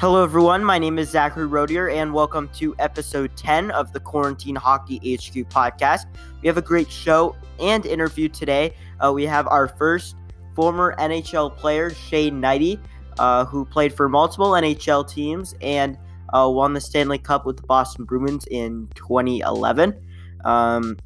Hello, everyone. My name is Zachary Rodier, and welcome to episode 10 of the Quarantine Hockey HQ podcast. We have a great show and interview today. Uh, we have our first former NHL player, Shane Hnidy, uh, who played for multiple NHL teams and uh, won the Stanley Cup with the Boston Bruins in 2011. Um,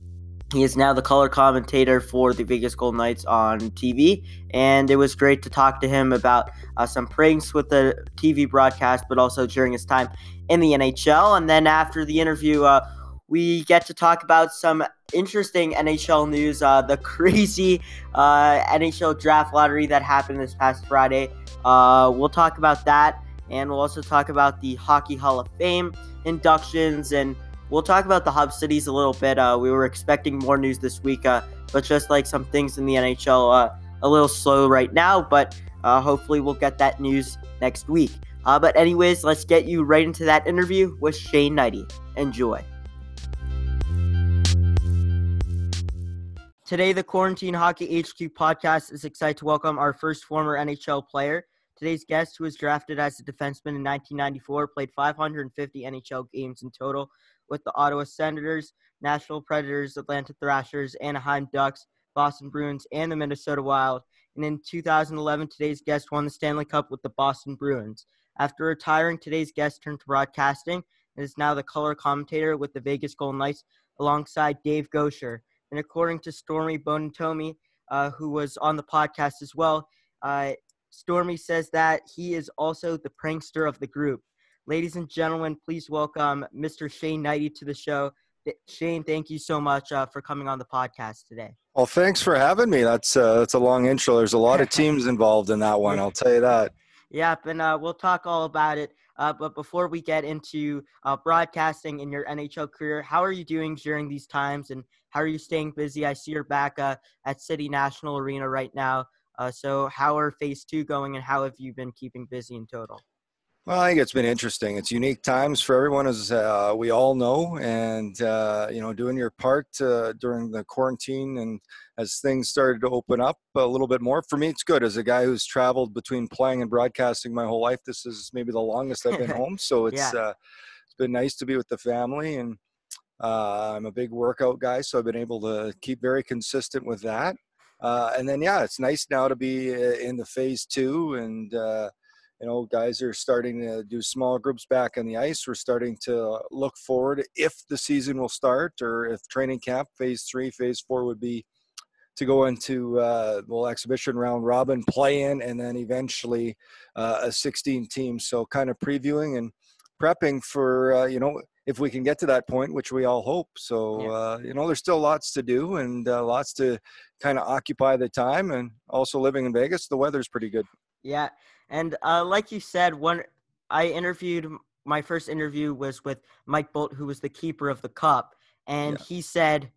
he is now the color commentator for the Vegas Golden Knights on TV, and it was great to talk to him about uh, some pranks with the TV broadcast, but also during his time in the NHL. And then after the interview, uh, we get to talk about some interesting NHL news. Uh, the crazy uh, NHL draft lottery that happened this past Friday. Uh, we'll talk about that, and we'll also talk about the Hockey Hall of Fame inductions and We'll talk about the hub cities a little bit. Uh, we were expecting more news this week, uh, but just like some things in the NHL, uh, a little slow right now. But uh, hopefully, we'll get that news next week. Uh, but anyways, let's get you right into that interview with Shane Hnidy. Enjoy. Today, the Quarantine Hockey HQ podcast is excited to welcome our first former NHL player. Today's guest, who was drafted as a defenseman in 1994, played 550 NHL games in total with the Ottawa Senators, Nashville Predators, Atlanta Thrashers, Anaheim Ducks, Boston Bruins, and the Minnesota Wild. And in 2011, today's guest won the Stanley Cup with the Boston Bruins. After retiring, today's guest turned to broadcasting and is now the color commentator with the Vegas Golden Knights alongside Dave Goucher. And according to Stormy Buonantony, uh, who was on the podcast as well, uh, Stormy says that he is also the prankster of the group. Ladies and gentlemen, please welcome Mr. Shane Hnidy to the show. Shane, thank you so much uh, for coming on the podcast today. Well, thanks for having me. That's uh, that's a long intro. There's a lot of teams involved in that one. I'll tell you that. Yep, and uh, we'll talk all about it. Uh, but before we get into uh, broadcasting in your NHL career, how are you doing during these times, and how are you staying busy? I see you're back uh, at City National Arena right now. so, how are Phase Two going, and how have you been keeping busy in total? Well, I think it's been interesting. It's unique times for everyone, as uh, we all know, and uh, you know, doing your part uh, during the quarantine and as things started to open up a little bit more. For me, it's good. As a guy who's traveled between playing and broadcasting my whole life, this is maybe the longest I've been home. So it's yeah. Uh, it's been nice to be with the family, and uh, I'm a big workout guy, so I've been able to keep very consistent with that. Uh, and then, yeah, it's nice now to be in the phase two and you know, guys are starting to do small groups back on the ice. We're starting to look forward if the season will start or if training camp phase three, phase four would be to go into uh, well exhibition round robin play in and then eventually uh, a 16 team. So kind of previewing and prepping for uh, you know if we can get to that point, which we all hope. So yeah. uh, you know, there's still lots to do and uh, lots to kind of occupy the time. And also living in Vegas, the weather's pretty good. Yeah, and uh, like you said, when I interviewed, my first interview was with Mike Bolt, who was the keeper of the cup, and yeah. he said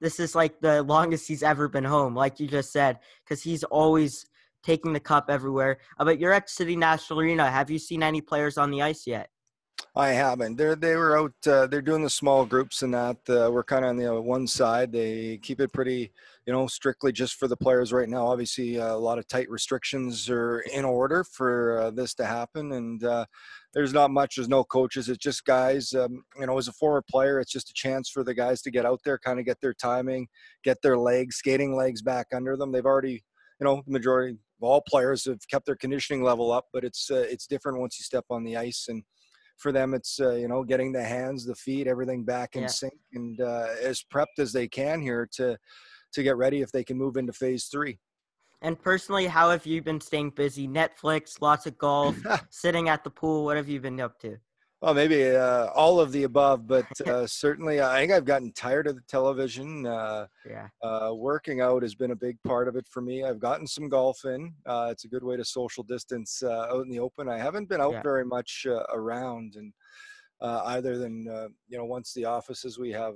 this is like the longest he's ever been home, like you just said, because he's always taking the cup everywhere. Uh, but you're at City National Arena. Have you seen any players on the ice yet? I haven't. They're they were out. Uh, they're doing the small groups and that. Uh, we're kind of on the uh, one side. They keep it pretty, you know, strictly just for the players right now. Obviously, uh, a lot of tight restrictions are in order for uh, this to happen, and uh, there's not much. There's no coaches. It's just guys. Um, you know, as a former player, it's just a chance for the guys to get out there, kind of get their timing, get their legs, skating legs back under them. They've already, you know, the majority of all players have kept their conditioning level up, but it's it's different once you step on the ice and for them it's uh, you know getting the hands the feet everything back in yeah. sync and uh, as prepped as they can here to to get ready if they can move into phase three and personally how have you been staying busy netflix lots of golf sitting at the pool what have you been up to well, maybe uh, all of the above, but uh, certainly I think I've gotten tired of the television. Uh, yeah. Uh, working out has been a big part of it for me. I've gotten some golf in. Uh, it's a good way to social distance uh, out in the open. I haven't been out yeah. very much around, and either than you know, once the offices we have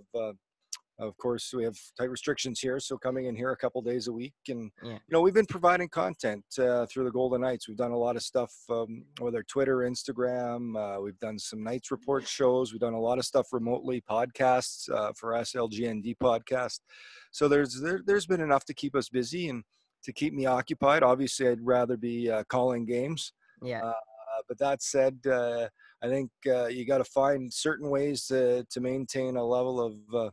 of course we have tight restrictions here so coming in here a couple days a week and yeah. you know we've been providing content uh, through the golden knights. We've done a lot of stuff um, whether twitter instagram uh, we've done some knights report shows. We've done a lot of stuff remotely podcasts uh, for slgnd podcast. So there's there, there's been enough to keep us busy and to keep me occupied. Obviously i'd rather be uh, calling games yeah. uh, but that said, uh, I think uh, you got to find certain ways to to maintain a level of uh,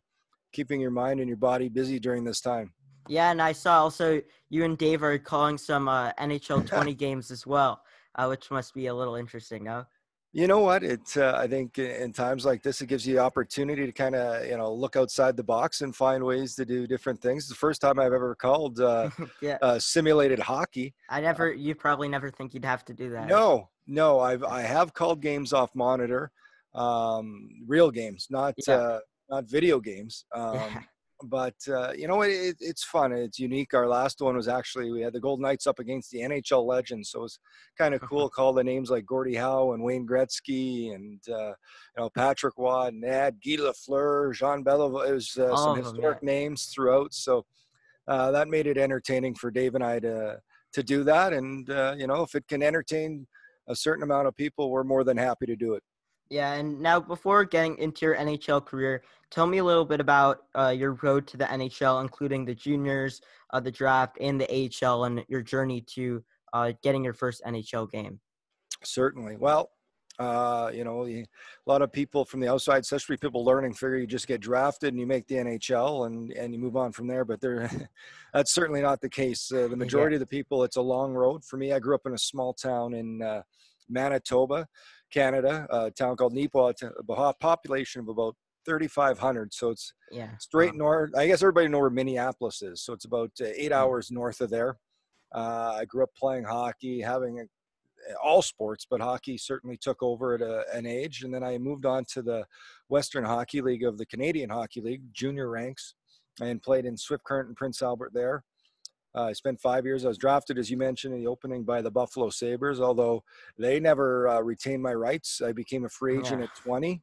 keeping your mind and your body busy during this time. Yeah, and I saw also you and Dave are calling some uh, NHL 20 games as well, uh, which must be a little interesting, no? You know what? It uh, I think in times like this, it gives you the opportunity to kind of you know look outside the box and find ways to do different things. It's The first time I've ever called uh, yeah. uh, simulated hockey. I never. You probably never think you'd have to do that. No, no. I've I have called games off monitor, um, real games, not yeah. Not video games. Um, but uh, you know it, it's fun it's unique our last one was actually we had the golden knights up against the nhl legends so it was kind of cool call the names like gordie howe and wayne gretzky and uh, you know patrick roy ned guy lafleur jean beliveau it was uh, some historic them, yeah. names throughout so uh, that made it entertaining for dave and i to to do that and uh, you know if it can entertain a certain amount of people we're more than happy to do it yeah, and now before getting into your NHL career, tell me a little bit about uh, your road to the NHL, including the juniors, uh, the draft, and the AHL, and your journey to uh, getting your first NHL game. Certainly. Well, uh, you know, a lot of people from the outside, especially people learning, figure you just get drafted and you make the NHL and and you move on from there. But there, that's certainly not the case. Uh, the majority yeah. of the people, it's a long road. For me, I grew up in a small town in uh, Manitoba Canada, a town called Neepawa, a population of about 3,500. So it's yeah. straight wow. north. I guess everybody know where Minneapolis is. So it's about uh, eight mm-hmm. hours north of there. Uh, I grew up playing hockey, having a, all sports, but hockey certainly took over at a, an age. And then I moved on to the Western Hockey League of the Canadian Hockey League, junior ranks, and played in Swift Current and Prince Albert there. Uh, I spent five years. I was drafted, as you mentioned, in the opening by the Buffalo Sabres, although they never uh, retained my rights. I became a free agent at 20.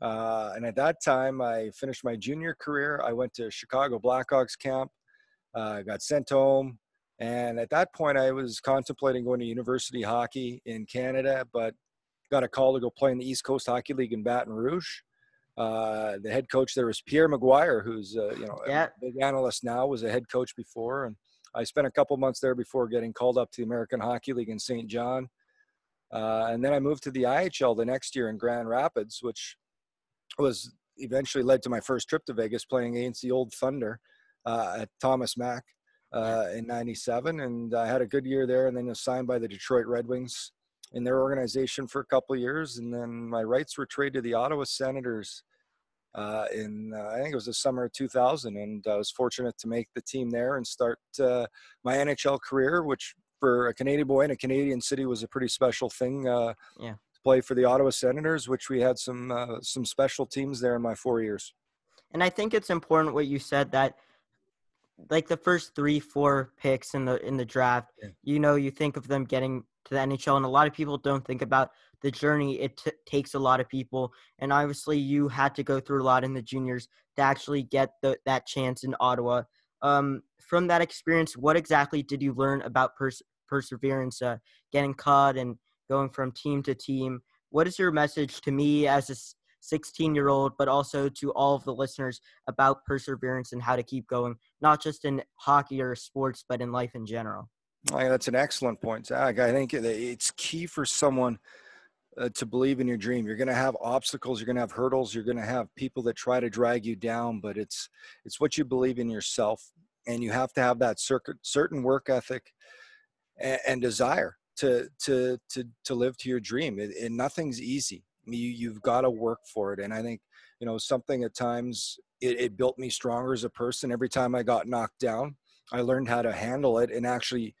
Uh, and at that time, I finished my junior career. I went to Chicago Blackhawks camp, uh, got sent home. And at that point, I was contemplating going to university hockey in Canada, but got a call to go play in the East Coast Hockey League in Baton Rouge. Uh, the head coach there was Pierre McGuire, who's uh, you know yeah. a big analyst now, was a head coach before, and I spent a couple months there before getting called up to the American Hockey League in St. John. Uh, and then I moved to the IHL the next year in Grand Rapids, which was eventually led to my first trip to Vegas playing against the Old Thunder uh, at Thomas Mack uh, in 97. And I had a good year there and then was signed by the Detroit Red Wings in their organization for a couple years. And then my rights were traded to the Ottawa Senators uh, in uh, I think it was the summer of 2000, and I was fortunate to make the team there and start uh, my NHL career, which for a Canadian boy in a Canadian city was a pretty special thing. Uh, yeah. To play for the Ottawa Senators, which we had some uh, some special teams there in my four years. And I think it's important what you said that like the first three four picks in the in the draft yeah. you know you think of them getting to the nhl and a lot of people don't think about the journey it t- takes a lot of people and obviously you had to go through a lot in the juniors to actually get the, that chance in ottawa. Um, from that experience what exactly did you learn about pers- perseverance uh, getting cut and going from team to team? What is your message to me as a 16 year old but also to all of the listeners about perseverance and how to keep going not just in hockey or sports but in life in general? That's an excellent point zach. I think it's key for someone uh, to believe in your dream. You're going to have obstacles, you're going to have hurdles, you're going to have people that try to drag you down, but it's it's what you believe in yourself and you have to have that circuit, certain work ethic and, and desire to to to to live to your dream. It, and nothing's easy. You you've got to work for it and I think you know something at times it, it built me stronger as a person every time I got knocked down. I learned how to handle it and actually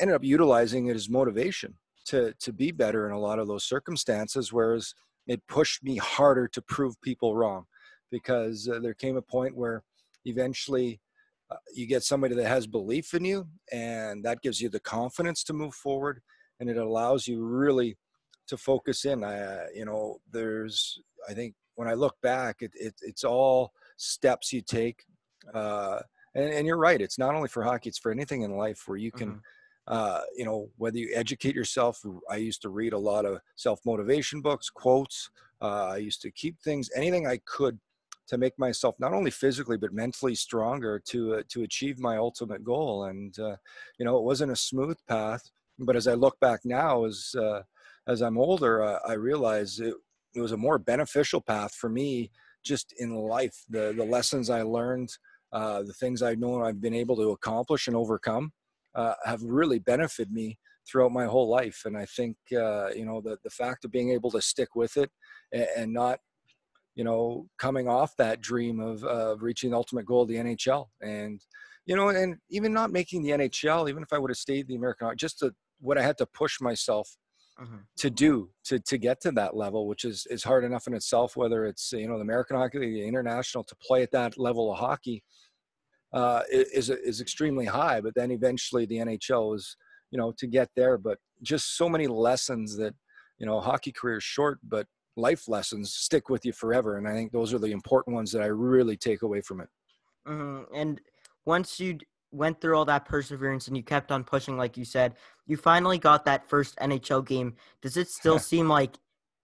ended up utilizing it as motivation to to be better in a lot of those circumstances whereas it pushed me harder to prove people wrong because uh, there came a point where eventually uh, you get somebody that has belief in you and that gives you the confidence to move forward and it allows you really to focus in. I, uh, you know there's i think when i look back it, it it's all steps you take uh, and, and, you're right it's not only for hockey it's for anything in life where you can mm-hmm uh, you know, whether you educate yourself. I used to read a lot of self motivation books, quotes. Uh, I used to keep things, anything I could to make myself not only physically but mentally stronger to uh, to achieve my ultimate goal. And uh, you know, it wasn't a smooth path, but as I look back now, as uh, as I'm older, uh, I realize it, it was a more beneficial path for me just in life. The the lessons I learned, uh, the things I know I've been able to accomplish and overcome, uh, have really benefited me throughout my whole life. And I think uh, you know the the fact of being able to stick with it and, and not you know coming off that dream of of reaching the ultimate goal of the NHL and you know and even not making the NHL even if I would have stayed the American just to, what I had to push myself mm-hmm. to do to to get to that level, which is is hard enough in itself. Whether it's you know the American Hockey League, the international, to play at that level of hockey uh, is is extremely high. But then eventually the NHL is you know to get there. But just so many lessons that you know hockey career is short, but life lessons stick with you forever. And I think those are the important ones that I really take away from it. Mm-hmm. And once you went through all that perseverance and you kept on pushing, like you said, you finally got that first NHL game. Does it still seem like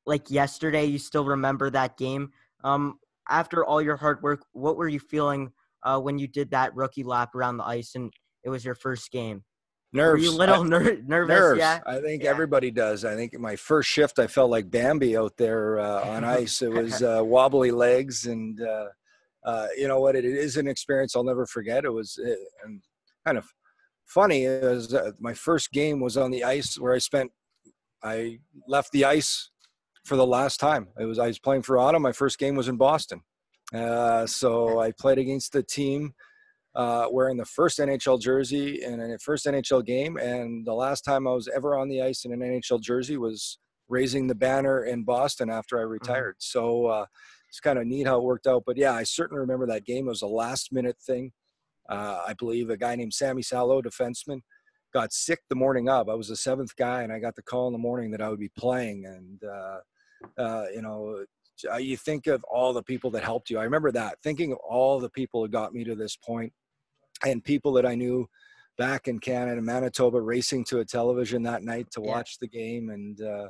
like yesterday? You still remember that game? Um, after all your hard work, what were you feeling uh, when you did that rookie lap around the ice and it was your first game? Nerves. Were you a little ner- nervous? Nerves. Yeah. I think yeah. everybody does. I think my first shift, I felt like Bambi out there uh, on ice. It was uh, wobbly legs and uh, uh, you know what? It is an experience I'll never forget. It was and kind of funny is uh, my first game was on the ice where I spent. I left the ice for the last time. It was I was playing for Ottawa. My first game was in Boston, uh, so I played against the team uh, wearing the first NHL jersey in a first NHL game, and the last time I was ever on the ice in an NHL jersey was raising the banner in Boston after I mm-hmm. retired. Mm-hmm. So uh, it's kind of neat how it worked out. But yeah, I certainly remember that game. It was a last minute thing. Uh, I believe a guy named Sami Salo, defenseman, got sick the morning of. I was the seventh guy, and I got the call in the morning that I would be playing. And uh, uh, you know, uh, you think of all the people that helped you. I remember that thinking of all the people that got me to this point, and people that I knew back in Canada, Manitoba, racing to a television that night to watch yeah. the game and uh,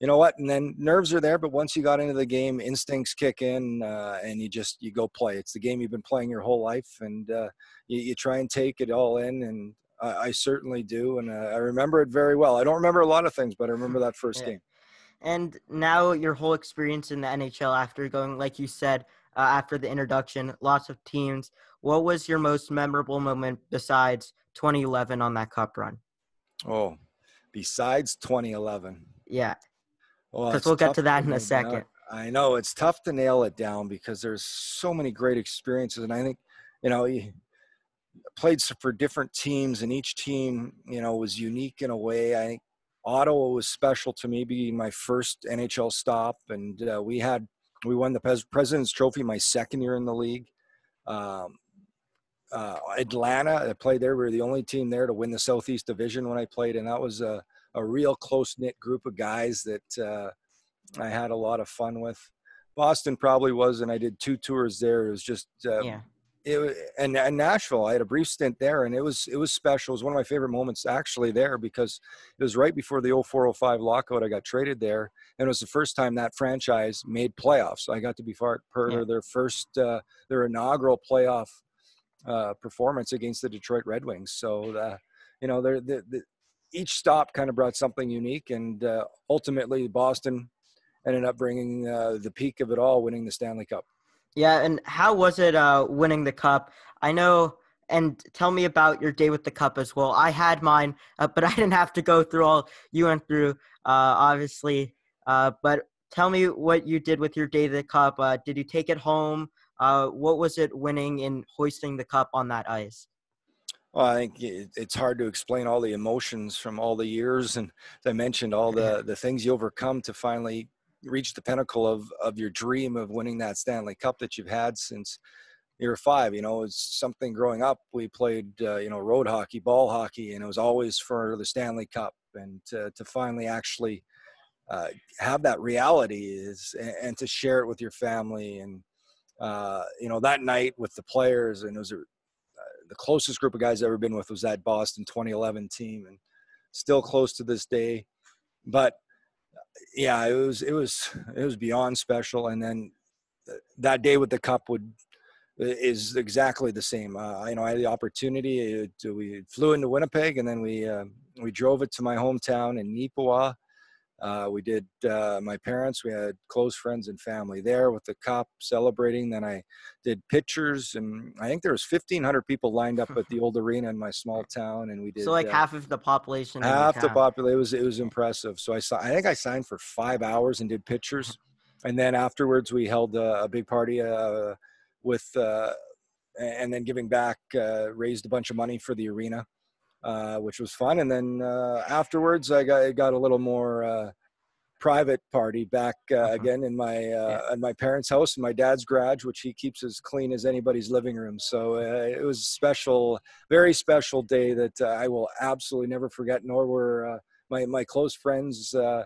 you know what? And then nerves are there, but once you got into the game, instincts kick in, uh, and you just you go play. It's the game you've been playing your whole life, and uh, you, you, try and take it all in. And I, I certainly do, and uh, I remember it very well. I don't remember a lot of things, but I remember that first yeah. game. And now your whole experience in the NHL, after going, like you said, uh, after the introduction, lots of teams. What was your most memorable moment besides 2011 on that Cup run? Oh, besides 2011. Yeah because we'll get to that in a second. Down. I know it's tough to nail it down because there's so many great experiences, and I think you know he played for different teams, and each team you know was unique in a way. I think Ottawa was special to me, being my first NHL stop, and uh, we had we won the President's Trophy my second year in the league. Um, uh, Atlanta, I played there. We were the only team there to win the Southeast Division when I played, and that was a a real close knit group of guys that uh, I had a lot of fun with. Boston probably was, and I did two tours there. It was just uh, yeah. It and, and Nashville. I had a brief stint there, and it was it was special. It was one of my favorite moments actually there because it was right before the 0405 lockout. I got traded there, and it was the first time that franchise made playoffs. I got to be part, part yeah. their first uh, their inaugural playoff uh, performance against the Detroit Red Wings. So uh, you know, they're, the each stop kind of brought something unique, and uh, ultimately Boston ended up bringing uh, the peak of it all, winning the Stanley Cup. Yeah, and how was it uh, winning the cup? I know, and tell me about your day with the cup as well. I had mine, uh, but I didn't have to go through all you went through, uh, obviously. Uh, but tell me what you did with your day of the cup. Uh, did you take it home? Uh, what was it winning and hoisting the cup on that ice? Well, I think it's hard to explain all the emotions from all the years, and as I mentioned, all the the things you overcome to finally reach the pinnacle of of your dream of winning that Stanley Cup that you've had since you were five. You know, it's something growing up. We played, uh, you know, road hockey, ball hockey, and it was always for the Stanley Cup. And to, to finally actually uh, have that reality is, and, to share it with your family, and uh, you know, that night with the players, and it was a the closest group of guys I've ever been with was that Boston 2011 team, and still close to this day. But yeah, it was it was it was beyond special. And then that day with the cup would is exactly the same. Uh, you know, I had the opportunity. To, we flew into Winnipeg, and then we uh, we drove it to my hometown in Neepawa. Uh, we did uh, my parents. We had close friends and family there with the cop celebrating. Then I did pictures, and I think there was 1,500 people lined up at the old arena in my small town, and we did so like uh, half of the population. half the population. It was it was impressive. So I saw. I think I signed for five hours and did pictures, and then afterwards we held a, a big party uh, with, uh, and then giving back, uh, raised a bunch of money for the arena, uh, which was fun. And then uh, afterwards I got got a little more. Uh, private party back uh, Uh-huh. again in my uh, at my parents' house in my dad's garage, which he keeps as clean as anybody's living room. So uh, it was a special, very special day that uh, I will absolutely never forget. Nor were uh, my my close friends uh,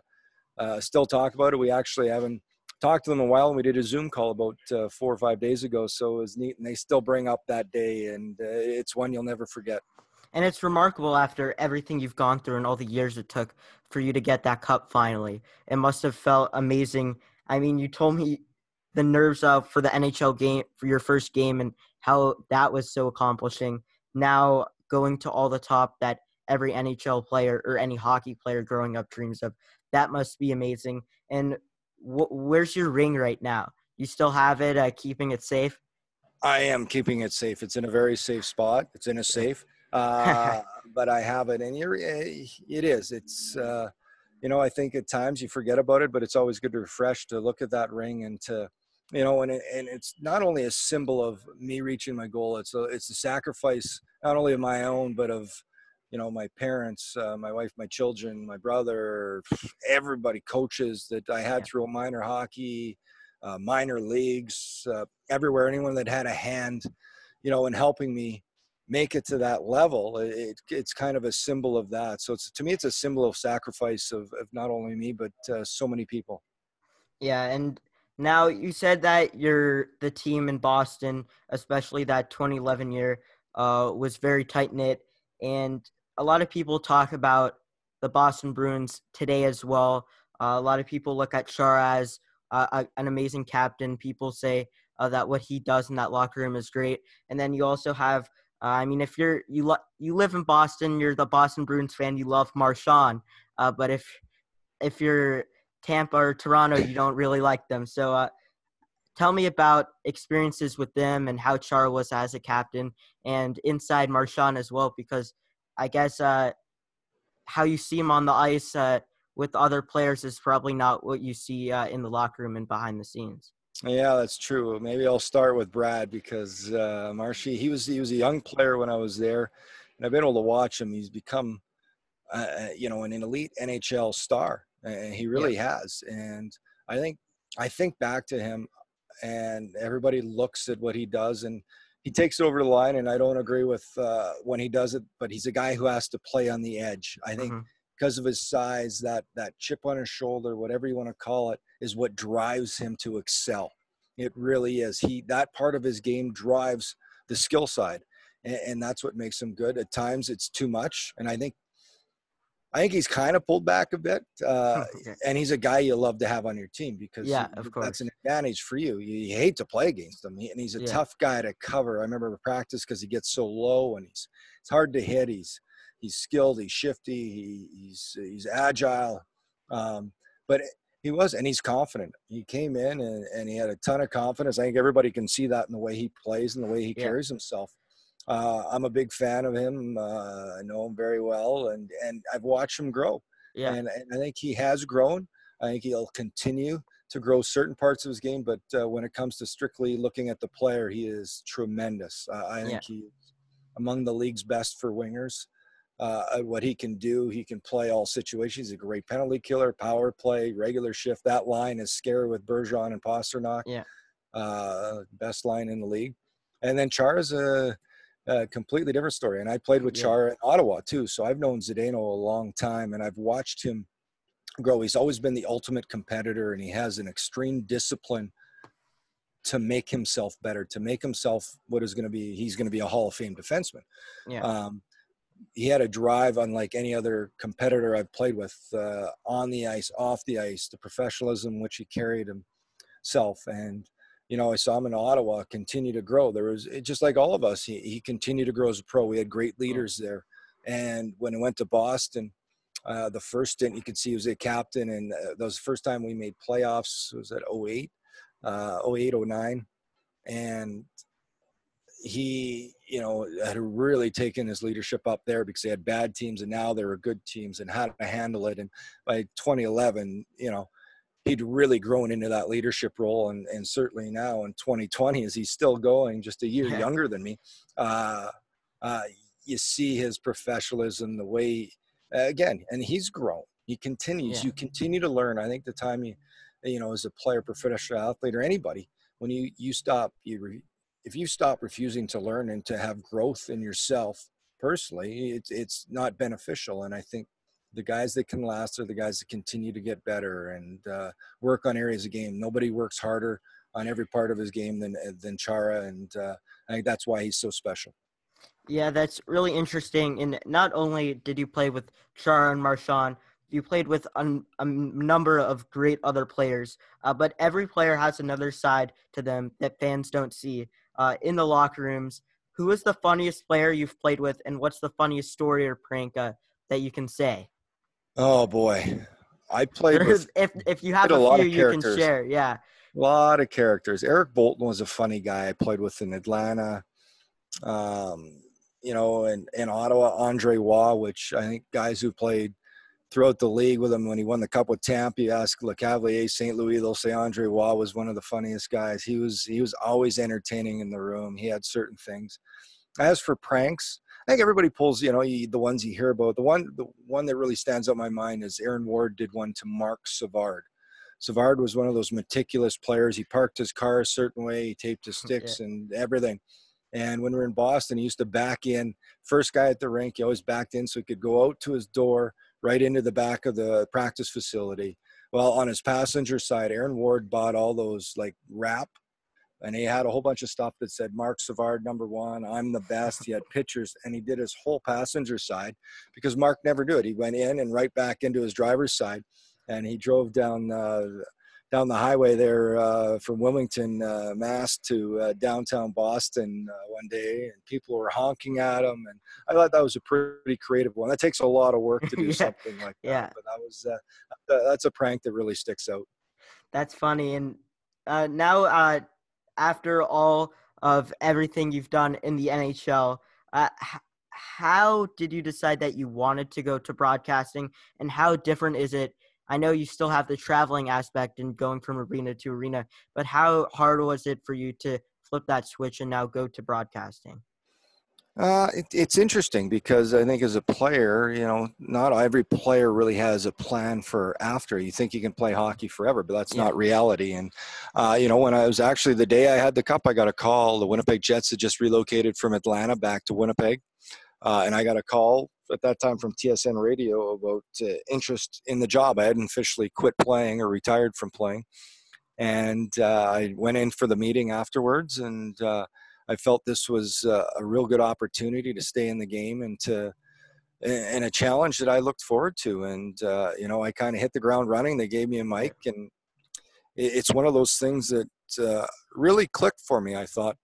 uh, still talk about it. We actually haven't talked to them a while, and we did a Zoom call about uh, four or five days ago. So it was neat, and they still bring up that day, and uh, it's one you'll never forget. And it's remarkable after everything you've gone through and all the years it took for you to get that cup finally. It must have felt amazing. I mean, you told me the nerves of for the NHL game for your first game and how that was so accomplishing. Now going to all the top that every NHL player or any hockey player growing up dreams of. That must be amazing. And wh- where's your ring right now? You still have it, uh, keeping it safe? I am keeping it safe. It's in a very safe spot. It's in a safe, uh, but I have it, and you're, eh, it is. It's, uh, you know, I think at times you forget about it, but it's always good to refresh to look at that ring and to, you know, and it, and it's not only a symbol of me reaching my goal. It's a it's a sacrifice not only of my own, but of, you know, my parents, uh, my wife, my children, my brother, everybody, coaches that I had Yeah. through minor hockey, uh, minor leagues, uh, everywhere. Anyone that had a hand, you know, in helping me make it to that level, it, it, it's kind of a symbol of that. So it's to me, it's a symbol of sacrifice of, of not only me but uh, so many people. Yeah, and now you said that your the team in Boston, especially that 2011 year, uh, was very tight knit, and a lot of people talk about the Boston Bruins today as well. Uh, a lot of people look at Char as uh, an amazing captain. People say uh, that what he does in that locker room is great, and then you also have. Uh, I mean, if you're you lo- you live in Boston, you're the Boston Bruins fan. You love Marchand, uh, but if if you're Tampa or Toronto, you don't really like them. So, uh, tell me about experiences with them and how Char was as a captain and inside Marchand as well, because I guess uh, how you see him on the ice uh, with other players is probably not what you see uh, in the locker room and behind the scenes. Yeah, that's true. Maybe I'll start with Brad because uh, Marshy, he was he was a young player when I was there, and I've been able to watch him. He's become, uh, you know, an elite NHL star, and he really has. And I think I think back to him, and everybody looks at what he does, and he takes it over the line. And I don't agree with uh, when he does it, but he's a guy who has to play on the edge. I think Mhm. Because of his size, that that chip on his shoulder, whatever you want to call it, is what drives him to excel. It really is. He that part of his game drives the skill side, and, and that's what makes him good. At times, it's too much, and I think I think he's kind of pulled back a bit. Uh, and he's a guy you love to have on your team because Yeah, of course. that's an advantage for you. You, you hate to play against him, and he's a Yeah. tough guy to cover. I remember practice because he gets so low and he's it's hard to hit. He's he's skilled. He's shifty. He, he's he's agile. Um, but he was, and he's confident. He came in and, and he had a ton of confidence. I think everybody can see that in the way he plays and the way he Yeah. carries himself. Uh, I'm a big fan of him. Uh, I know him very well, and and I've watched him grow. Yeah. And, and I think he has grown. I think he'll continue to grow certain parts of his game, but uh, when it comes to strictly looking at the player, he is tremendous. Uh, I think Yeah. he among the league's best for wingers. Uh, what he can do, he can play all situations. He's a great penalty killer, power play, regular shift. That line is scary with Bergeron and Pastrnak. Yeah. Uh, best line in the league. And then Char is a, a completely different story. And I played with Yeah. Char in Ottawa too, so I've known Zdeno a long time, and I've watched him grow. He's always been the ultimate competitor, and he has an extreme discipline to make himself better, to make himself what is going to be. He's going to be a Hall of Fame defenseman. Yeah. Um, he had a drive unlike any other competitor I've played with uh, on the ice, off the ice, the professionalism which he carried himself. And, you know, I saw him in Ottawa continue to grow. There was it, just like all of us, he, he continued to grow as a pro. We had great leaders there. And when he went to Boston, Uh, the first stint you could see he was a captain, and uh, that was the first time we made playoffs. It was at 08, uh, 08, 09. And he, you know, had really taken his leadership up there because they had bad teams and now they were good teams and how to handle it. And by 2011, you know, he'd really grown into that leadership role. And, and certainly now in 2020, as he's still going, just a year yeah. younger than me, uh, uh, you see his professionalism, the way, uh, again, and he's grown. He continues. Yeah. You continue to learn. I think the time you, you know, as a player, professional athlete, or anybody, when you you stop, you re, if you stop refusing to learn and to have growth in yourself personally, it's it's not beneficial. And I think the guys that can last are the guys that continue to get better and uh, work on areas of game. Nobody works harder on every part of his game than than Chara, and uh, I think that's why he's so special. Yeah, that's really interesting. And not only did you play with Chara and Marchand, you played with a, a number of great other players, uh, but every player has another side to them that fans don't see uh, in the locker rooms. Who is the funniest player you've played with, and what's the funniest story or prank uh, that you can say? Oh boy, I played with. If if you have a, a few, you can share. Yeah, a lot of characters. Eric Boulton was a funny guy. I played with in Atlanta. Um, you know, in, in Ottawa, Andre Roy, which I think guys who played throughout the league with him when he won the cup with Tampa. You ask Lecavalier, St. Louis, they'll say Andre Roy was one of the funniest guys. He was he was always entertaining in the room. He had certain things. As for pranks, I think everybody pulls, you know, the ones you hear about. The one the one that really stands out in my mind is Aaron Ward did one to Mark Savard. Savard was one of those meticulous players. He parked his car a certain way, he taped his sticks yeah. and everything. And when we were in Boston, he used to back in. First guy at the rink, he always backed in so he could go out to his door, right into the back of the practice facility. Well, on his passenger side, Aaron Ward bought all those like wrap, and he had a whole bunch of stuff that said Mark Savard number one, I'm the best. He had pictures, and he did his whole passenger side because Mark never do it. He went in and right back into his driver's side, and he drove down. Uh, down the highway there uh, from Wilmington, uh, Mass to uh, downtown Boston uh, one day, and people were honking at him, and I thought that was a pretty creative one. That takes a lot of work to do yeah. something like that, yeah. but that was uh, that's a prank that really sticks out. That's funny, and uh, now after all of everything you've done in the NHL, how did you decide that you wanted to go to broadcasting, and how different is it? I know you still have the traveling aspect and going from arena to arena, but how hard was it for you to flip that switch and now go to broadcasting? Uh, it, it's interesting because I think as a player, you know, not every player really has a plan for after. You think you can play hockey forever, but that's yeah. not reality. And, uh, you know, when I was actually the day I had the cup, I got a call. The Winnipeg Jets had just relocated from Atlanta back to Winnipeg. Uh, and I got a call at that time from TSN Radio about uh, interest in the job. I hadn't officially quit playing or retired from playing, and uh, I went in for the meeting afterwards, and uh, I felt this was uh, a real good opportunity to stay in the game and to and a challenge that I looked forward to. And uh, you know, I kind of hit the ground running. They gave me a mic, and it's one of those things that uh, really clicked for me. I thought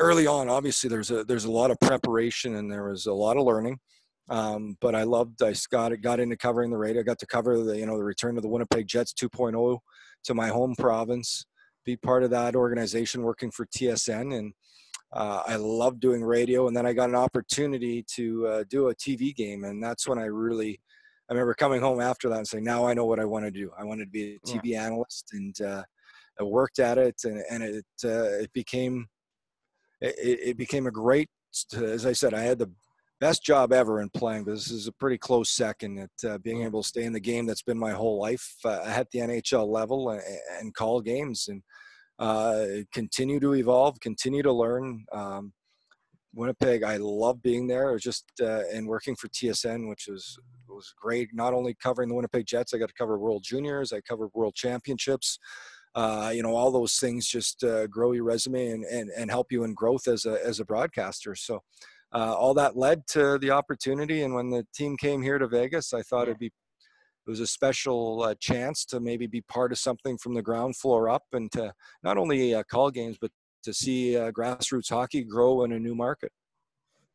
early on obviously there's a there's a lot of preparation and there was a lot of learning um, but I loved, I got, got into covering the radio. I got to cover the, you know, the return of the Winnipeg Jets 2.0 to my home province, be part of that organization working for TSN. And uh, I love doing radio. And then I got an opportunity to uh, do a TV game. And that's when I really, I remember coming home after that and saying, now I know what I want to do. I wanted to be a TV yeah. analyst and uh, I worked at it and, and it, uh, it became, it, it became a great, as I said, I had the best job ever in playing, but this is a pretty close second at uh, being able to stay in the game that's been my whole life uh, at the NHL level and, and call games and uh, continue to evolve, continue to learn. Um, Winnipeg, I love being there. just uh, and working for TSN, which was was great. Not only covering the Winnipeg Jets, I got to cover World Juniors, I covered World Championships. Uh, you know, all those things just uh, grow your resume and, and, and help you in growth as a, as a broadcaster. So uh, all that led to the opportunity. And when the team came here to Vegas, I thought yeah. it'd be it was a special uh, chance to maybe be part of something from the ground floor up and to not only uh, call games but to see uh, grassroots hockey grow in a new market.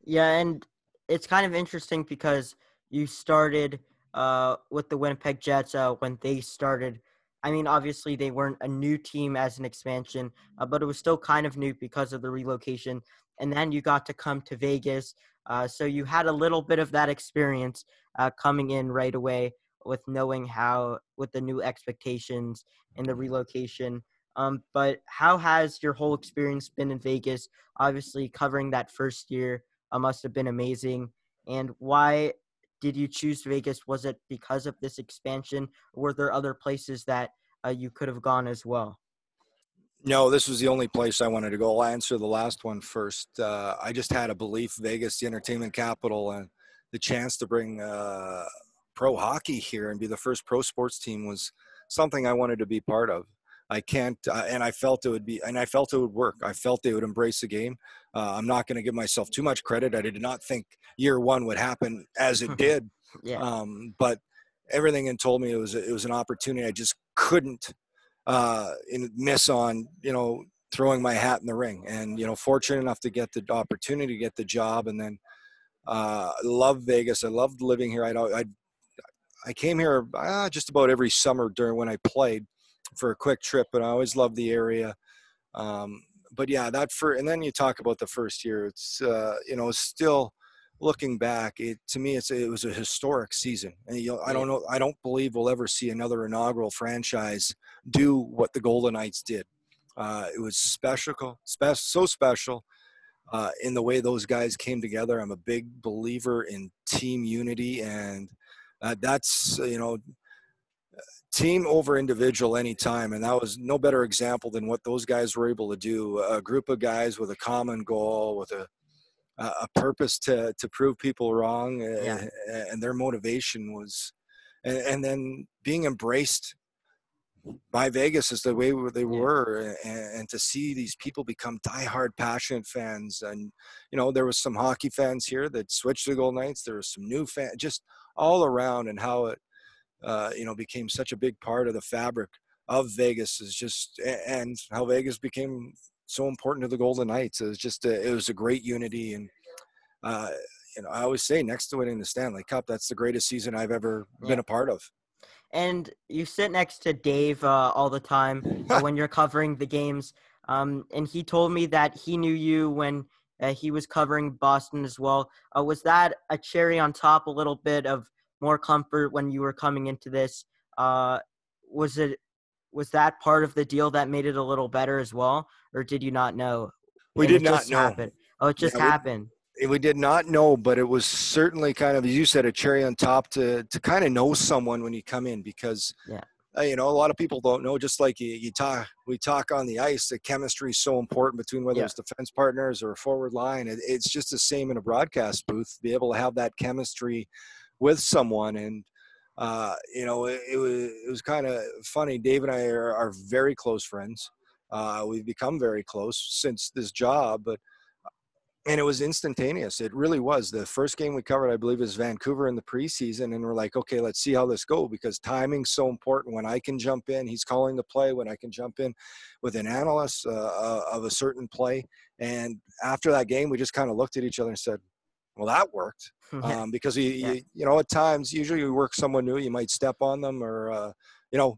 Yeah, and it's kind of interesting because you started uh, with the Winnipeg Jets uh, when they started. I mean, obviously they weren't a new team as an expansion, uh, but it was still kind of new because of the relocation. And then you got to come to Vegas, uh, so you had a little bit of that experience uh, coming in right away with knowing how with the new expectations and the relocation. Um, but how has your whole experience been in Vegas? Obviously, covering that first year uh, must have been amazing. And why did you choose Vegas? Was it because of this expansion, were there other places that uh, you could have gone as well? No, this was the only place I wanted to go. I'll answer the last one first. Uh, I just had a belief Vegas, the entertainment capital, and the chance to bring uh, pro hockey here and be the first pro sports team was something I wanted to be part of. I can't, uh, and I felt it would be, and I felt it would work. I felt they would embrace the game. Uh, I'm not going to give myself too much credit. I did not think year one would happen as it did. yeah. Um, but everything and told me it was it was an opportunity I just couldn't uh, miss on. You know, throwing my hat in the ring, and you know, fortunate enough to get the opportunity to get the job, and then uh, love Vegas. I loved living here. I I I came here uh, just about every summer during when I played for a quick trip, and I always loved the area. Um, but yeah, that for and then you talk about the first year. It's uh, you know still looking back, it to me it's it was a historic season, and you know, I don't know I don't believe we'll ever see another inaugural franchise do what the Golden Knights did. Uh, it was special, spe- so special uh, in the way those guys came together. I'm a big believer in team unity, and uh, that's you know team over individual anytime and that was no better example than what those guys were able to do a group of guys with a common goal with a a purpose to to prove people wrong yeah. and their motivation was and, and, then being embraced by Vegas is the way they were and, and, to see these people become diehard passionate fans and you know there was some hockey fans here that switched to Golden Knights there was some new fans just all around and how it uh, you know, became such a big part of the fabric of Vegas is just, and how Vegas became so important to the Golden Knights. It was just, a, it was a great unity. And, uh, you know, I always say next to winning the Stanley Cup, that's the greatest season I've ever yeah. been a part of. And you sit next to Dave uh, all the time when you're covering the games. Um, and he told me that he knew you when uh, he was covering Boston as well. Uh, was that a cherry on top, a little bit of more comfort when you were coming into this. Uh, was it was that part of the deal that made it a little better as well, or did you not know? We did not know. Happened? Oh, it just yeah, happened. We, we did not know, but it was certainly kind of, as you said, a cherry on top to to kind of know someone when you come in because. Yeah. Uh, you know, a lot of people don't know. Just like you, you talk, we talk on the ice. The chemistry is so important between whether yeah. it's defense partners or a forward line. It, it's just the same in a broadcast booth. Be able to have that chemistry with someone and uh, you know it, it, was it was kind of funny dave and i are, are very close friends. Uh, we've become very close since this job but and it was instantaneous. It really was. The first game we covered i believe is vancouver in the preseason and we're like okay let's see how this go because timing's so important. When i can jump in he's calling the play. When i can jump in with an analyst uh, uh of a certain play and after that game we just kind of looked at each other and said well that worked um, because you, yeah. you, you know at times usually you work someone new you might step on them or uh, you know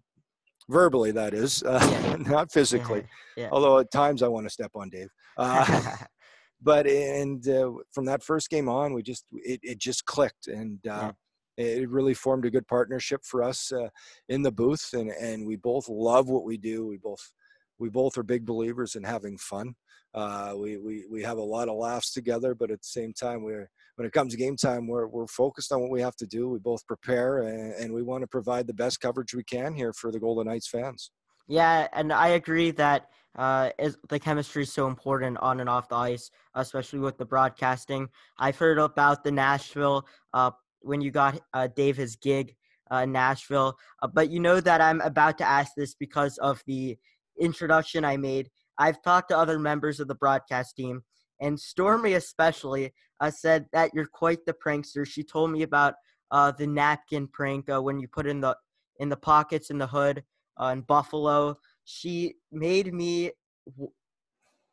verbally that is uh, yeah. not physically yeah. although at times i want to step on dave uh, but and uh, from that first game on we just it, it just clicked and uh, it really formed a good partnership for us uh, in the booth and and we both love what we do we both we both are big believers in having fun uh, we, we we have a lot of laughs together, but at the same time, we're when it comes to game time, we're we're focused on what we have to do. We both prepare, and, and we want to provide the best coverage we can here for the Golden Knights fans. Yeah, and I agree that uh, is, the chemistry is so important on and off the ice, especially with the broadcasting. I've heard about the Nashville uh, when you got uh, Dave his gig uh, Nashville, uh, but you know that I'm about to ask this because of the introduction I made I've talked to other members of the broadcast team, and Stormy especially uh, said that you're quite the prankster. She told me about uh, the napkin prank uh, when you put in the in the pockets in the hood uh, in Buffalo. She made me.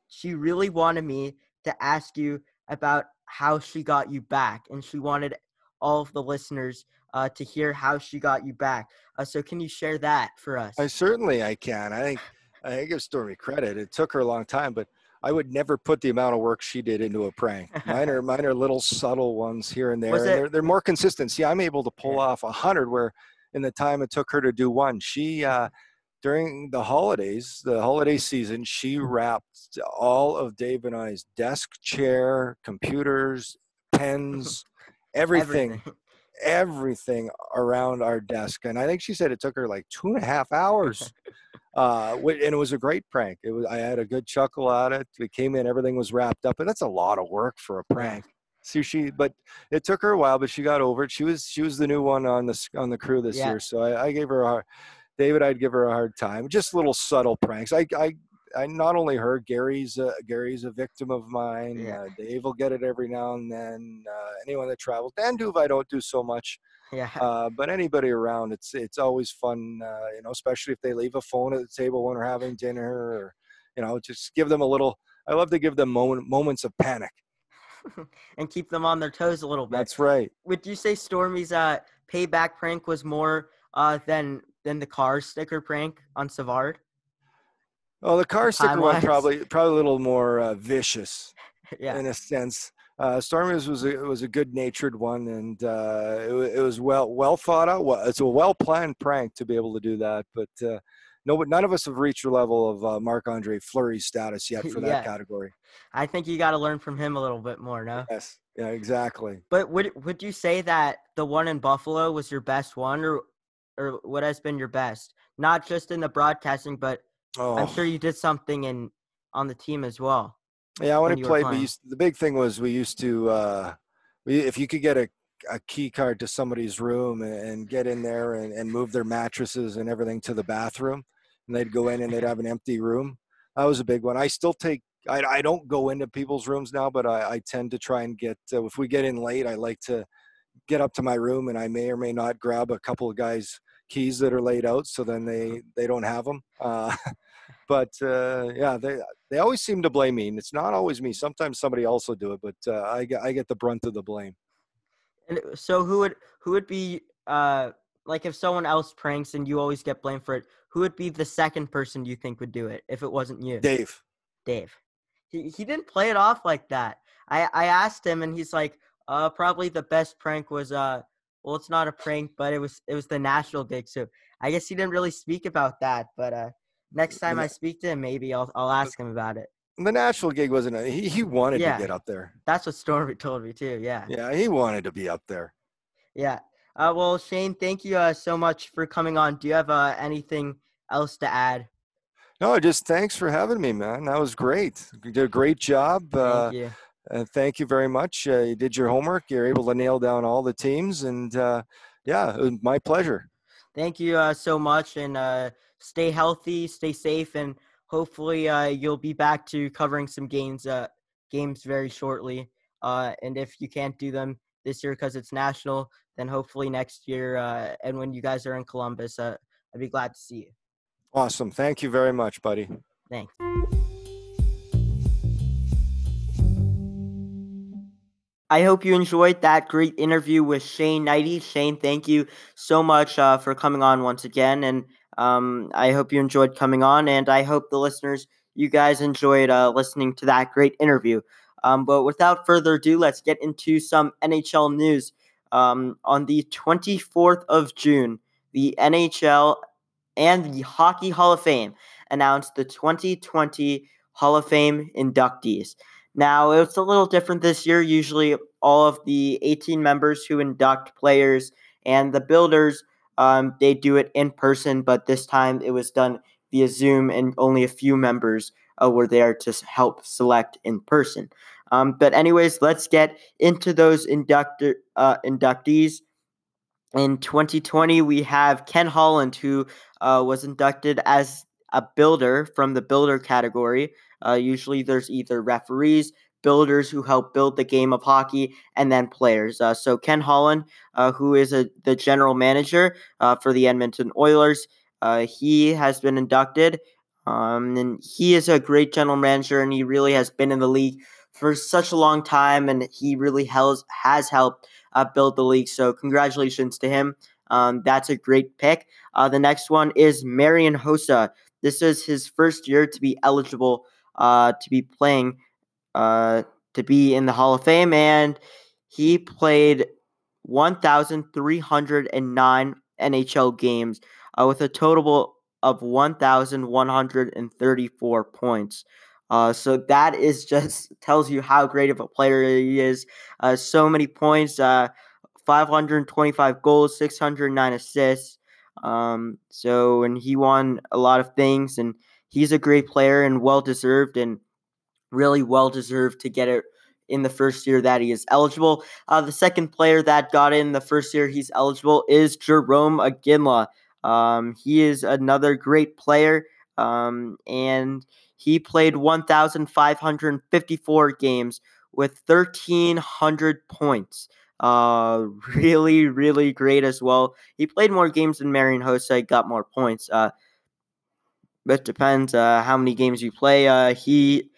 She really wanted me to ask you about how she got you back, and she wanted all of the listeners uh, to hear how she got you back. Uh, so can you share that for us? I certainly I can. I think I give Stormy credit. It took her a long time, but I would never put the amount of work she did into a prank. Mine are mine are little subtle ones here and there. And they're they're more consistent. See, I'm able to pull yeah. off a hundred where in the time it took her to do one. She uh, during the holidays, the holiday season, she wrapped all of Dave and I's desk, chair, computers, pens, everything, everything, everything around our desk. And I think she said it took her like two and a half hours. uh, and it was a great prank. It was. I had a good chuckle at it. We came in, everything was wrapped up, and that's a lot of work for a prank. Sushi, but it took her a while, but she got over it. She was she was the new one on the on the crew this yeah. year, so I, I gave her a David, I'd give her a hard time. Just little subtle pranks. I, I, I not only her. Gary's a, Gary's a victim of mine. Yeah. Uh, Dave will get it every now and then. Uh, anyone that travels, Dan Duve, I don't do so much. Yeah. Uh, but anybody around, it's it's always fun. Uh, you know, especially if they leave a phone at the table when we're having dinner, or you know, just give them a little. I love to give them moment, moments of panic. and keep them on their toes a little bit. That's right. Would you say Stormy's uh, payback prank was more uh, than than the car sticker prank on Savard? Oh, the car sticker one probably probably a little more uh, vicious, yeah. in a sense. Uh, Stormy's was a, was a good natured one, and uh, it, it, was well well thought out. Well, it's a well planned prank to be able to do that, but uh, no, none of us have reached the level of uh, Marc Andre Fleury's status yet for that yeah. category. I think you got to learn from him a little bit more, no? Yes, yeah, exactly. But would would you say that the one in Buffalo was your best one, or or what has been your best? Not just in the broadcasting, but oh. I'm sure you did something in on the team as well. Yeah, when, when I played, we used, the big thing was we used to uh, we, if you could get a a key card to somebody's room and get in there and, and move their mattresses and everything to the bathroom and they'd go in and they'd have an empty room that was a big one i still take i, I don't go into people's rooms now but I, I tend to try and get uh, if we get in late i like to get up to my room and i may or may not grab a couple of guys keys that are laid out so then they they don't have them uh, but uh, yeah they they always seem to blame me and it's not always me sometimes somebody else will do it but uh, I, get, I get the brunt of the blame. And so who would who would be uh like if someone else pranks and you always get blamed for it who would be the second person you think would do it if it wasn't you? Dave. Dave. He, he didn't play it off like that. I i asked him and he's like uh probably the best prank was uh well, it's not a prank, but it was it was the national gig. So I guess he didn't really speak about that. But uh, next time I speak to him, maybe I'll I'll ask him about it. The national gig wasn't a, he he wanted yeah, to get up there. That's what Stormy told me too. Yeah. Yeah, he wanted to be up there. Yeah. Uh, well, Shane, thank you uh, so much for coming on. Do you have uh, anything else to add? No, just thanks for having me, man. That was great. You did a great job. Thank uh, you. Uh, thank you very much. Uh, you did your homework. You're able to nail down all the teams, and uh, yeah, it was my pleasure. Thank you uh, so much, and uh, stay healthy, stay safe, and hopefully uh, you'll be back to covering some games games very shortly. and if you can't do them this year because it's national, then hopefully next year, and when you guys are in Columbus, I'd be glad to see you. Awesome. Thank you very much, buddy. Thanks. I hope you enjoyed that great interview with Shane Hnidy. Shane, thank you so much uh, for coming on once again. And um, I hope you enjoyed coming on. And I hope the listeners, you guys enjoyed uh, listening to that great interview. Um, but without further ado, let's get into some NHL news. Um, on the 24th of June, the NHL and the Hockey Hall of Fame announced the 2020 Hall of Fame inductees. Now, it's a little different this year. Usually, all of the 18 members who induct players and the builders, um, they do it in person, but this time it was done via Zoom, and only a few members uh, were there to help select in person. Um, but, anyways, let's get into those inductor, uh, inductees. In 2020, we have Ken Holland, who uh, was inducted as a builder from the builder category. Uh, usually there's either referees, builders who help build the game of hockey, and then players. Uh, so Ken Holland, uh, who is a, the general manager uh, for the Edmonton Oilers, uh, he has been inducted. Um, and he is a great general manager, and he really has been in the league for such a long time, and he really has, has helped uh, build the league. So, congratulations to him. Um, that's a great pick. The next one is Marian Hossa. This is his first year to be eligible uh, to be playing, uh, to be in the Hall of Fame, and he played 1,309 NHL games uh, with a total of 1,134 points. Uh, so that is just tells you how great of a player he is. Uh, so many points, uh, 525 goals, 609 assists. Um, so and he won a lot of things, and he's a great player and well deserved, and really well deserved to get it in the first year that he is eligible. Uh, the second player that got in the first year he's eligible is Jarome Iginla. Um, he is another great player, um, and he played 1,554 games with 1,300 points. Uh, really, really great as well. He played more games than Marian Hossa, got more points. Uh, but it depends uh, how many games you play. Uh, he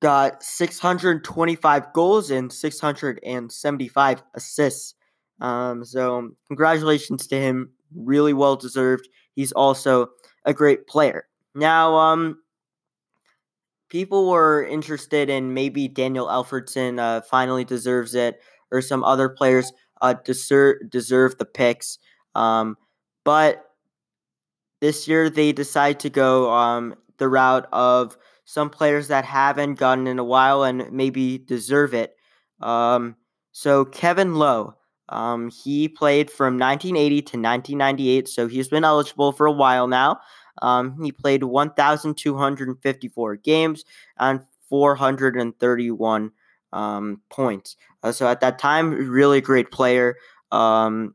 got 625 goals and 675 assists. Um, so congratulations to him. Really well deserved. He's also a great player. Now, um, people were interested in maybe Daniel Alfredsson uh, finally deserves it, or some other players uh, deserve deserve the picks. Um, but this year they decide to go um, the route of some players that haven't gotten in a while and maybe deserve it. Um, so Kevin Lowe, um, he played from 1980 to 1998, so he's been eligible for a while now. Um, he played 1,254 games and 431 um, points. Uh, so at that time, really great player, um,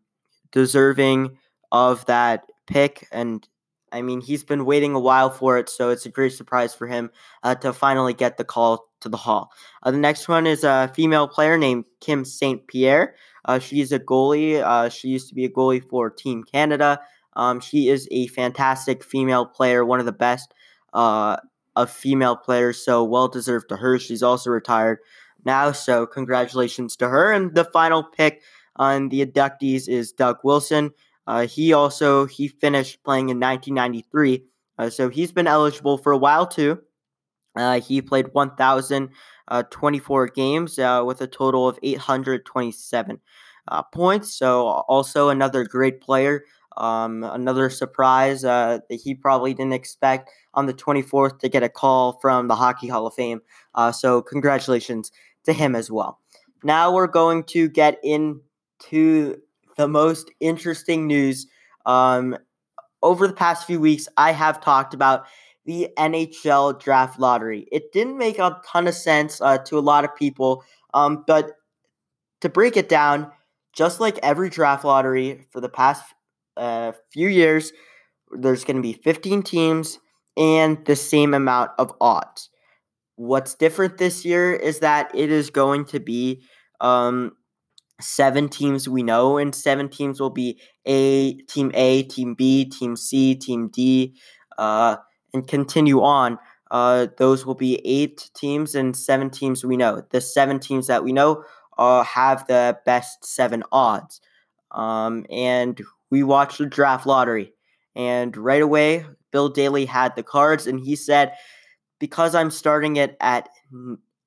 deserving of that pick. And I mean, he's been waiting a while for it, so it's a great surprise for him uh, to finally get the call to the Hall. Uh, the next one is a female player named Kim St. Pierre. Uh, she's a goalie. Uh, she used to be a goalie for Team Canada. Um, she is a fantastic female player, one of the best uh, of female players, so well deserved to her. She's also retired now, so congratulations to her. And the final pick on the inductees is Doug Wilson. Uh, he also he finished playing in 1993, uh, so he's been eligible for a while too. Uh, he played 1,024 uh, games uh, with a total of 827 uh, points. So also another great player. Um, another surprise that he probably didn't expect on the 24th to get a call from the Hockey Hall of Fame. so congratulations to him as well. Now we're going to get into the most interesting news. Um, over the past few weeks, I have talked about the NHL draft lottery. It didn't make a ton of sense uh, to a lot of people, um, but to break it down, just like every draft lottery for the past uh, few years, there's going to be 15 teams and the same amount of odds. What's different this year is that it is going to be um, seven teams we know, and seven teams will be A, Team A, Team B, Team C, Team D, uh, and continue on. Uh, those will be eight teams and seven teams we know. The seven teams that we know uh, have the best seven odds. Um, and we watched the draft lottery, and right away, Bill Daly had the cards, and he said, because I'm starting it at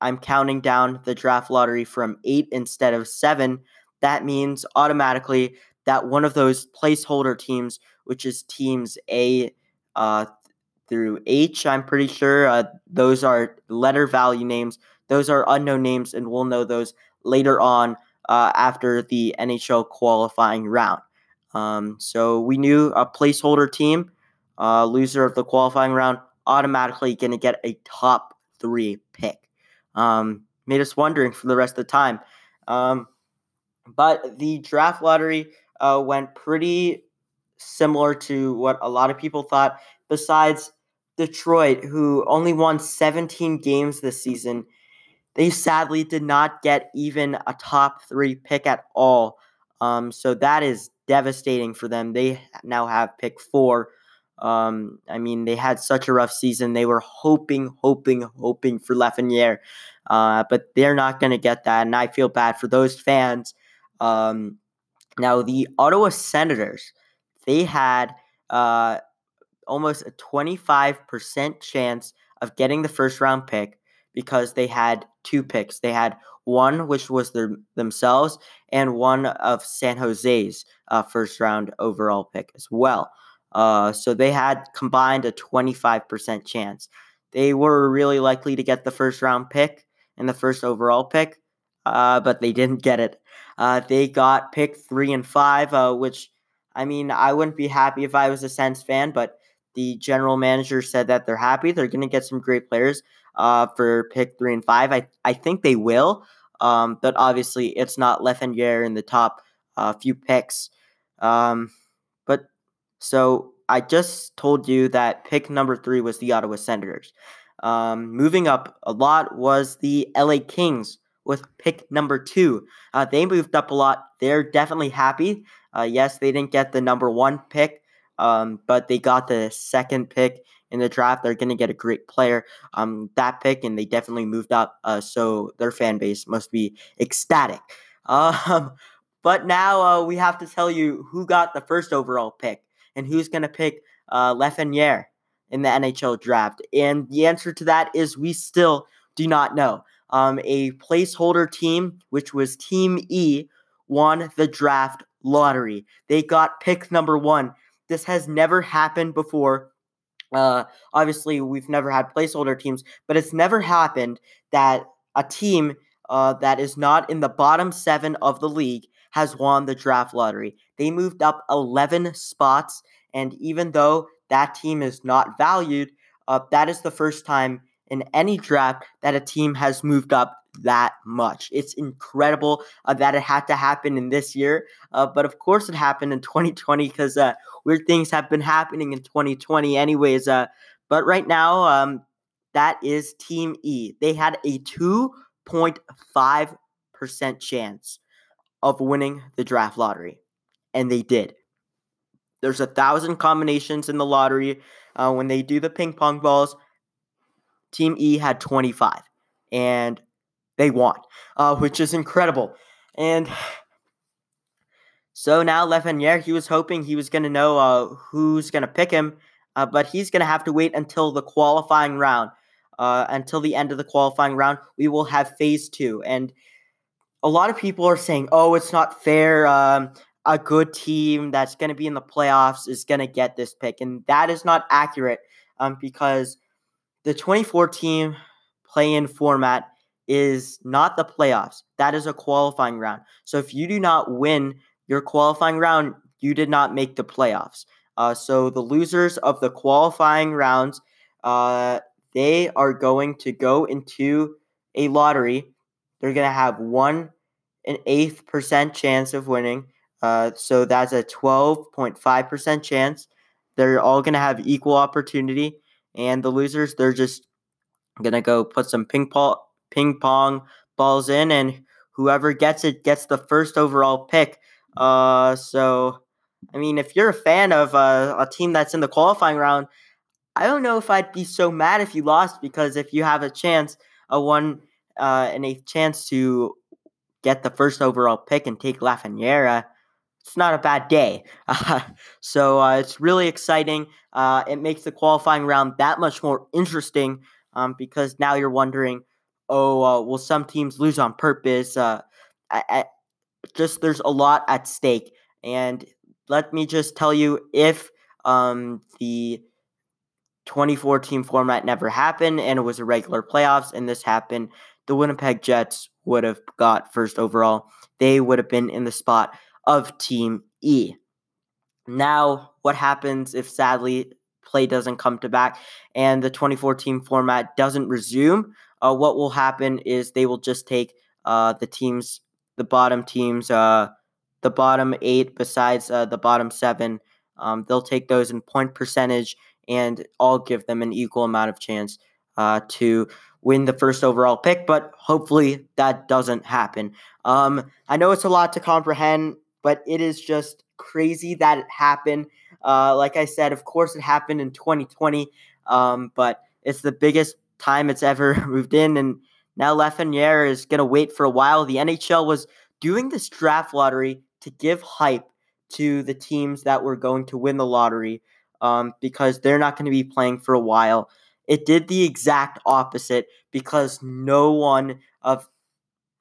I'm counting down the draft lottery from eight instead of seven. That means automatically that one of those placeholder teams, which is teams A uh, through H, I'm pretty sure, uh, those are letter value names. Those are unknown names, and we'll know those later on uh, after the NHL qualifying round. Um, so we knew a placeholder team, uh, loser of the qualifying round, automatically going to get a top three pick. Um, made us wondering for the rest of the time. Um, but the draft lottery uh, went pretty similar to what a lot of people thought, besides Detroit, who only won 17 games this season. They sadly did not get even a top three pick at all. Um, so that is devastating for them. They now have pick four. Um, I mean, they had such a rough season. They were hoping, hoping, hoping for Lafreniere, uh, but they're not going to get that. And I feel bad for those fans. Um, now, the Ottawa Senators, they had uh, almost a 25% chance of getting the first round pick because they had two picks. They had one, which was their themselves, and one of San Jose's uh, first round overall pick as well. Uh, so they had combined a 25% chance. They were really likely to get the first round pick and the first overall pick, uh, but they didn't get it. Uh, they got pick three and five, uh, which I mean, I wouldn't be happy if I was a Sens fan, but the general manager said that they're happy. They're going to get some great players uh, for pick three and five. I, I think they will, um, but obviously it's not Lafreniere in the top uh, few picks. Um, so I just told you that pick number three was the Ottawa Senators. Um, moving up a lot was the LA Kings with pick number two. Uh, they moved up a lot. They're definitely happy. Uh, yes, they didn't get the number one pick, um, but they got the second pick in the draft. They're going to get a great player. Um, that pick, and they definitely moved up. Uh, so their fan base must be ecstatic. Um, but now uh, we have to tell you who got the first overall pick and who's going to pick uh, in the NHL draft. And the answer to that is we still do not know. Um, a placeholder team, which was Team E, won the draft lottery. They got pick number one. This has never happened before. Uh, obviously, we've never had placeholder teams, but it's never happened that a team uh, that is not in the bottom seven of the league has won the draft lottery. They moved up 11 spots, and even though that team is not valued, uh, that is the first time in any draft that a team has moved up that much. It's incredible uh, that it had to happen in this year, uh, but of course it happened in 2020 because uh, weird things have been happening in 2020, anyways. Uh, but right now, um, that is Team E. They had a 2.5% chance of winning the draft lottery, and they did. There's a thousand combinations in the lottery. Uh, when they do the ping pong balls, Team E had 25, and they won, uh, which is incredible. And so now Lafreniere, he was hoping he was going to know uh, who's going to pick him, uh, but he's going to have to wait until the qualifying round. Uh, until the end of the qualifying round, we will have phase two. And a lot of people are saying, oh, it's not fair. Um, a good team that's going to be in the playoffs is going to get this pick. And that is not accurate um, because the 24 team play in format is not the playoffs. That is a qualifying round. So if you do not win your qualifying round, you did not make the playoffs. Uh, so the losers of the qualifying rounds, uh, they are going to go into a lottery. They're going to have one an eighth percent chance of winning. Uh, so that's a 12.5% chance. They're all going to have equal opportunity. And the losers, they're just going to go put some ping pong, ping pong balls in, and whoever gets it gets the first overall pick. Uh, so, I mean, if you're a fan of uh, a team that's in the qualifying round, I don't know if I'd be so mad if you lost because if you have a chance, a one uh, and a chance to get the first overall pick and take Lafreniere, it's not a bad day. Uh, so uh, it's really exciting. Uh, it makes the qualifying round that much more interesting um, because now you're wondering, oh, uh, will some teams lose on purpose? Uh, I, I, just there's a lot at stake, and let me just tell you, if um, the 24 team format never happened and it was a regular playoffs and this happened, the Winnipeg Jets would have got first overall. They would have been in the spot of Team E. Now, what happens if sadly play doesn't come to back and the 24 team format doesn't resume? Uh, what will happen is they will just take uh, the teams, the bottom teams, uh, the bottom eight besides uh, the bottom seven. Um, they'll take those in point percentage and all give them an equal amount of chance uh, to win the first overall pick, but hopefully that doesn't happen. Um, I know it's a lot to comprehend, but it is just crazy that it happened. Uh, like I said, of course, it happened in 2020, um, but it's the biggest time it's ever moved in. And now Lafreniere is going to wait for a while. The NHL was doing this draft lottery to give hype to the teams that were going to win the lottery um, because they're not going to be playing for a while. It did the exact opposite because no one of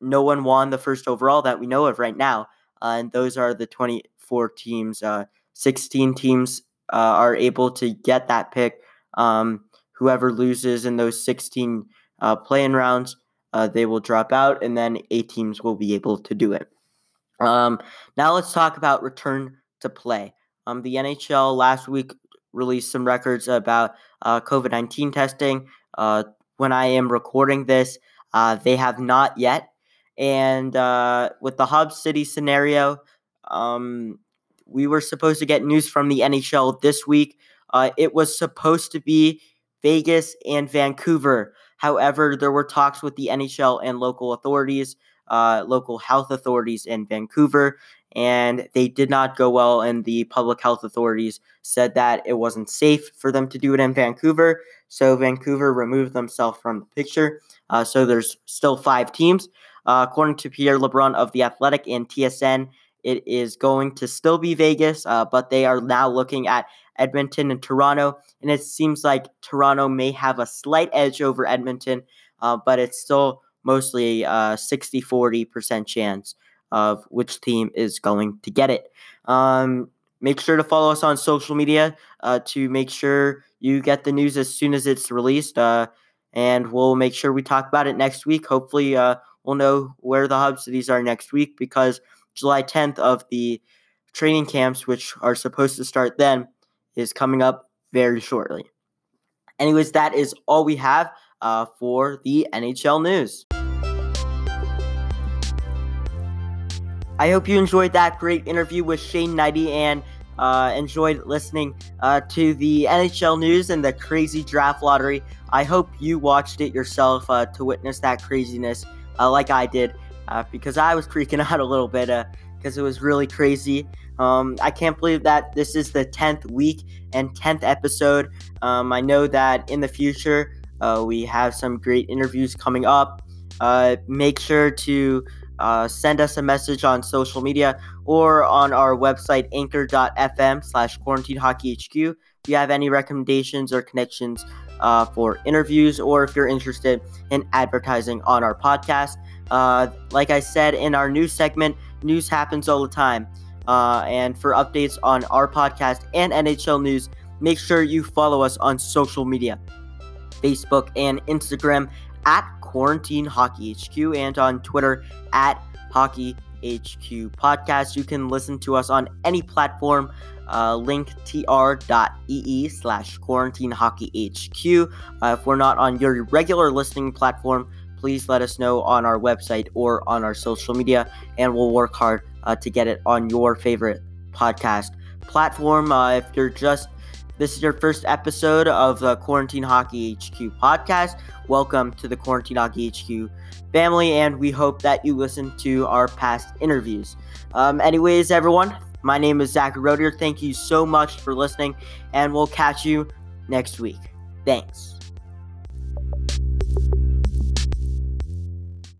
no one won the first overall that we know of right now, uh, and those are the 24 teams. Uh, 16 teams uh, are able to get that pick. Um, whoever loses in those 16 uh, playing rounds, uh, they will drop out, and then eight teams will be able to do it. Um, now let's talk about return to play. Um, the NHL last week released some records about uh, COVID 19 testing. Uh, when I am recording this, uh, they have not yet. And uh, with the Hub City scenario, um, we were supposed to get news from the NHL this week. Uh, it was supposed to be Vegas and Vancouver. However, there were talks with the NHL and local authorities, uh, local health authorities in Vancouver, and they did not go well. And the public health authorities said that it wasn't safe for them to do it in Vancouver. So Vancouver removed themselves from the picture. Uh, so there's still five teams. Uh, according to Pierre LeBrun of The Athletic and TSN, it is going to still be Vegas, uh, but they are now looking at Edmonton and Toronto. And it seems like Toronto may have a slight edge over Edmonton, uh, but it's still mostly a 60 40% chance of which team is going to get it. Um, make sure to follow us on social media uh, to make sure you get the news as soon as it's released. Uh, and we'll make sure we talk about it next week. Hopefully, uh, we'll know where the hub cities are next week because July 10th of the training camps, which are supposed to start then, is coming up very shortly. Anyways, that is all we have uh, for the NHL news. I hope you enjoyed that great interview with Shane Hnidy and uh, enjoyed listening uh, to the NHL news and the crazy draft lottery. I hope you watched it yourself uh, to witness that craziness uh, like I did uh, because I was freaking out a little bit because uh, it was really crazy. Um, I can't believe that this is the 10th week and 10th episode. Um, I know that in the future we have some great interviews coming up. make sure to uh, send us a message on social media or on our website anchor.fm slash quarantine hockey hq if you have any recommendations or connections uh, for interviews or if you're interested in advertising on our podcast uh, like i said in our news segment news happens all the time. Uh, and for updates on our podcast and nhl news make sure you follow us on social media facebook and instagram at Quarantine Hockey HQ and on Twitter at Hockey HQ Podcast. You can listen to us on any platform. Uh, link tr.ee slash quarantine hockey HQ. Uh, if we're not on your regular listening platform, please let us know on our website or on our social media, and we'll work hard uh, to get it on your favorite podcast platform. Uh, if you're just this is your first episode of the Quarantine Hockey HQ podcast. Welcome to the Quarantine Hockey HQ family, and we hope that you listen to our past interviews. Um, anyways, everyone, my name is Zach Rodier. Thank you so much for listening, and we'll catch you next week. Thanks.